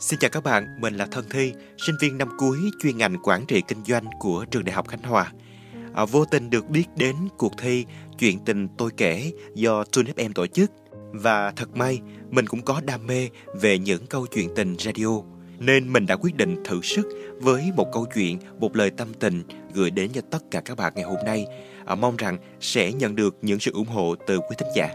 Xin chào các bạn, mình là Thân Thi, sinh viên năm cuối chuyên ngành quản trị kinh doanh của trường Đại học Khánh Hòa. À, vô tình được biết đến cuộc thi Chuyện tình tôi kể do Tune FM tổ chức và thật may mình cũng có đam mê về những câu chuyện tình radio nên mình đã quyết định thử sức với một câu chuyện, một lời tâm tình gửi đến cho tất cả các bạn ngày hôm nay. À, mong rằng sẽ nhận được những sự ủng hộ từ quý thính giả.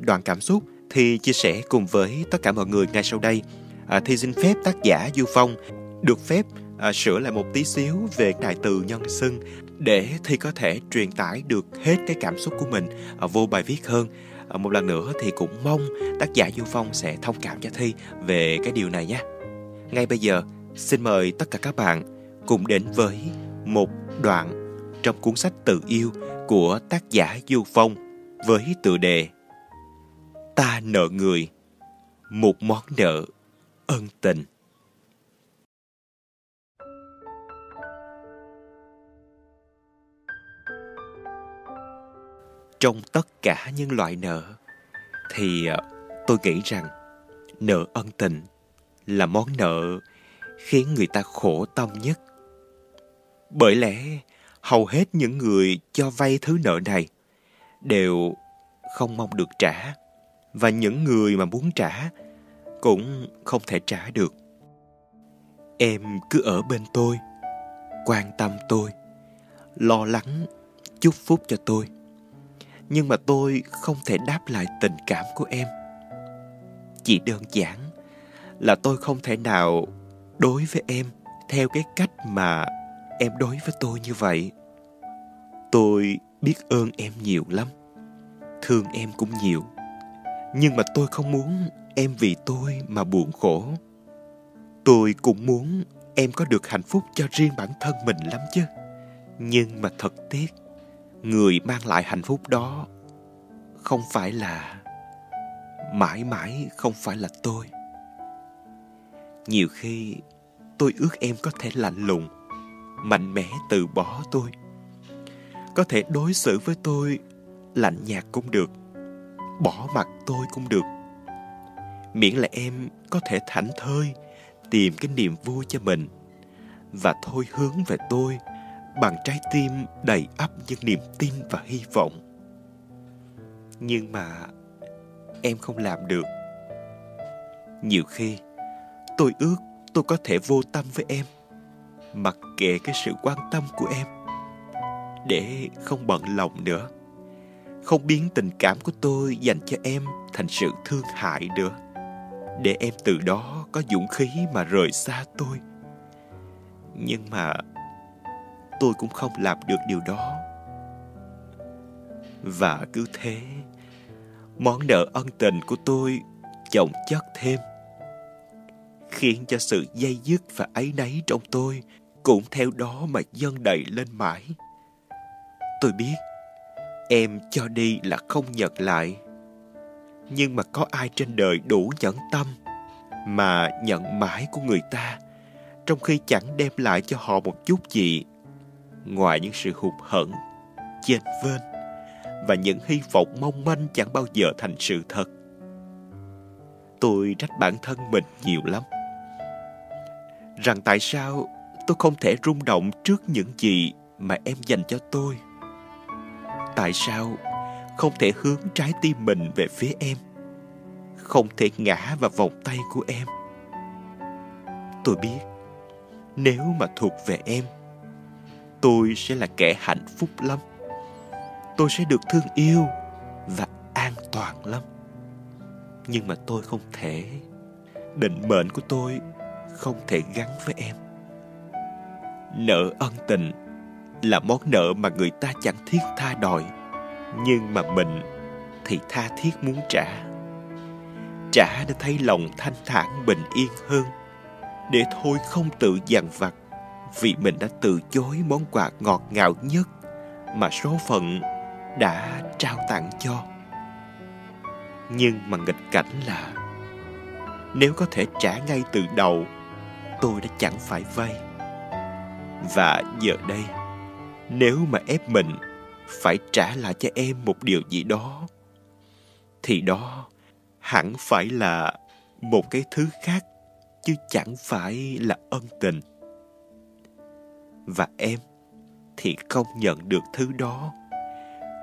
Đoạn cảm xúc thì chia sẻ cùng với tất cả mọi người ngay sau đây. À, thì xin phép tác giả Du Phong được phép à, sửa lại một tí xíu về đại từ nhân xưng để thi có thể truyền tải được hết cái cảm xúc của mình à, vô bài viết hơn. À, một lần nữa thì cũng mong tác giả Du Phong sẽ thông cảm cho Thi về cái điều này nhé. Ngay bây giờ, xin mời tất cả các bạn cùng đến với một đoạn trong cuốn sách Tự yêu của tác giả Du Phong với tựa đề Ta nợ người, một món nợ ân tình. Trong tất cả những loại nợ, thì ờ, tôi nghĩ rằng nợ ân tình là món nợ khiến người ta khổ tâm nhất. Bởi lẽ, hầu hết những người cho vay thứ nợ này đều không mong được trả, và những người mà muốn trả cũng không thể trả được. Em cứ ở bên tôi, quan tâm tôi, lo lắng, chúc phúc cho tôi. Nhưng mà tôi không thể đáp lại tình cảm của em. Chỉ đơn giản là tôi không thể nào đối với em theo cái cách mà em đối với tôi như vậy. Tôi biết ơn em nhiều lắm. Thương em cũng nhiều. Nhưng mà tôi không muốn em vì tôi mà buồn khổ. Tôi cũng muốn em có được hạnh phúc cho riêng bản thân mình lắm chứ. Nhưng mà thật tiếc, người mang lại hạnh phúc đó không phải là mãi mãi không phải là tôi. Nhiều khi tôi ước em có thể lạnh lùng, mạnh mẽ từ bỏ tôi. Có thể đối xử với tôi lạnh nhạt cũng được, bỏ mặt tôi cũng được. Miễn là em có thể thảnh thơi, tìm cái niềm vui cho mình. Và thôi hướng về tôi bằng trái tim đầy ắp những niềm tin và hy vọng. Nhưng mà em không làm được. Nhiều khi, tôi ước tôi có thể vô tâm với em, mặc kệ cái sự quan tâm của em, để không bận lòng nữa không biến tình cảm của tôi dành cho em thành sự thương hại nữa. Để em từ đó có dũng khí mà rời xa tôi. Nhưng mà tôi cũng không làm được điều đó. Và cứ thế, món nợ ân tình của tôi chồng chất thêm, khiến cho sự dây dứt và áy náy trong tôi cũng theo đó mà dâng đầy lên mãi. Tôi biết em cho đi là không nhận lại. Nhưng mà có ai trên đời đủ nhẫn tâm mà nhận mãi của người ta, trong khi chẳng đem lại cho họ một chút gì ngoài những sự hụt hẫng, chênh vênh và những hy vọng mong manh chẳng bao giờ thành sự thật. Tôi trách bản thân mình nhiều lắm. Rằng tại sao tôi không thể rung động trước những gì mà em dành cho tôi? Tại sao không thể hướng trái tim mình về phía em? Không thể ngã vào vòng tay của em. Tôi biết, nếu mà thuộc về em, tôi sẽ là kẻ hạnh phúc lắm. Tôi sẽ được thương yêu và an toàn lắm. Nhưng mà tôi không thể. Định mệnh của tôi không thể gắn với em. Nợ ân tình là món nợ mà người ta chẳng thiết tha đòi, nhưng mà mình thì tha thiết muốn trả. Trả để thấy lòng thanh thản bình yên hơn, để thôi không tự dằn vặt, vì mình đã từ chối món quà ngọt ngào nhất mà số phận đã trao tặng cho. Nhưng mà nghịch cảnh là, nếu có thể trả ngay từ đầu, tôi đã chẳng phải vay. Và giờ đây nếu mà ép mình phải trả lại cho em một điều gì đó, thì đó hẳn phải là một cái thứ khác, chứ chẳng phải là ân tình. Và em thì không nhận được thứ đó,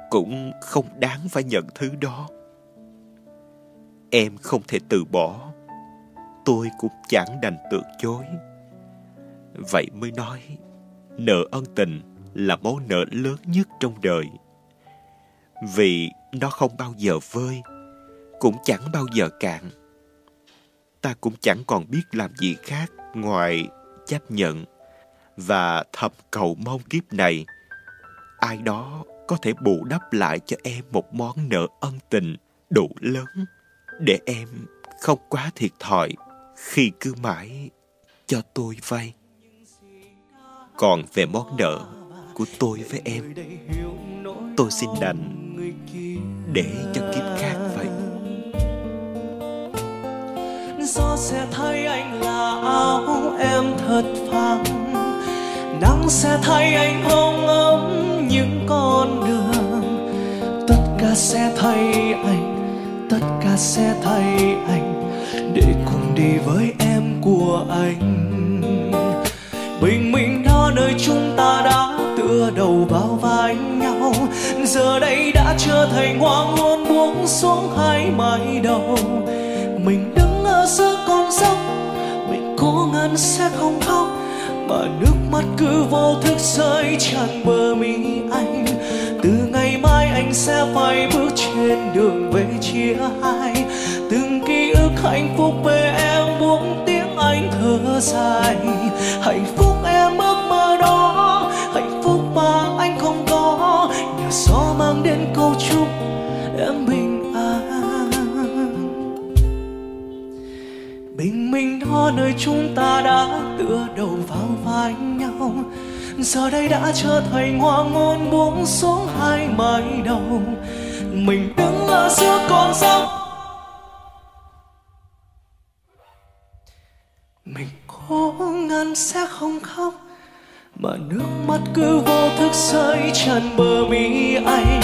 cũng không đáng phải nhận thứ đó. Em không thể từ bỏ, tôi cũng chẳng đành từ chối. Vậy mới nói, nợ ân tình là món nợ lớn nhất trong đời. Vì nó không bao giờ vơi, cũng chẳng bao giờ cạn. Ta cũng chẳng còn biết làm gì khác ngoài chấp nhận và thầm cầu mong kiếp này. Ai đó có thể bù đắp lại cho em một món nợ ân tình đủ lớn để em không quá thiệt thòi khi cứ mãi cho tôi vay. Còn về món nợ của tôi với em. Tôi xin đành để cho kiếp khác vậy. Gió sẽ thay anh là áo em thật vàng. Nắng sẽ thay anh hông ấm những con đường. Tất cả sẽ thay anh, tất cả sẽ thay anh để cùng đi với em của anh. Bình minh đó nơi chúng ta đầu vào vai nhau. Giờ đây đã trở thành hoang hôn, buông xuống hai mái đầu. Mình đứng ở giữa con dốc, mình cố ngăn sẽ không khóc. Mà nước mắt cứ vô thức rơi tràn bờ mi anh. Từ ngày mai anh sẽ phải bước trên đường về chia hai. Từng ký ức hạnh phúc về em, buông tiếng anh thở dài. Hạnh phúc đó nơi chúng ta đã tựa đầu vào vai nhau. Giờ đây đã trở thành hoa ngôn buông xuống hai mái đầu. Mình đứng ở giữa con sông, mình cố ngăn sẽ không khóc mà nước mắt cứ vô thức rơi tràn bờ mi anh.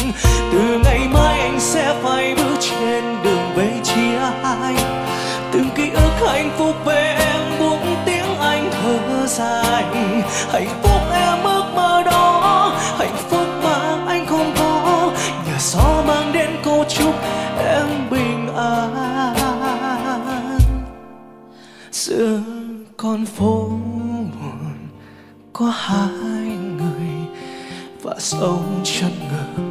Từ ngày mai anh sẽ phải bước trên đường về chia hai. Từng ký ức hạnh phúc về dài hạnh phúc em ước mơ đó, hạnh phúc mà anh không có. Nhờ gió mang đến câu chúc em bình an. Giữa con phố buồn có hai người và sống chân ngờ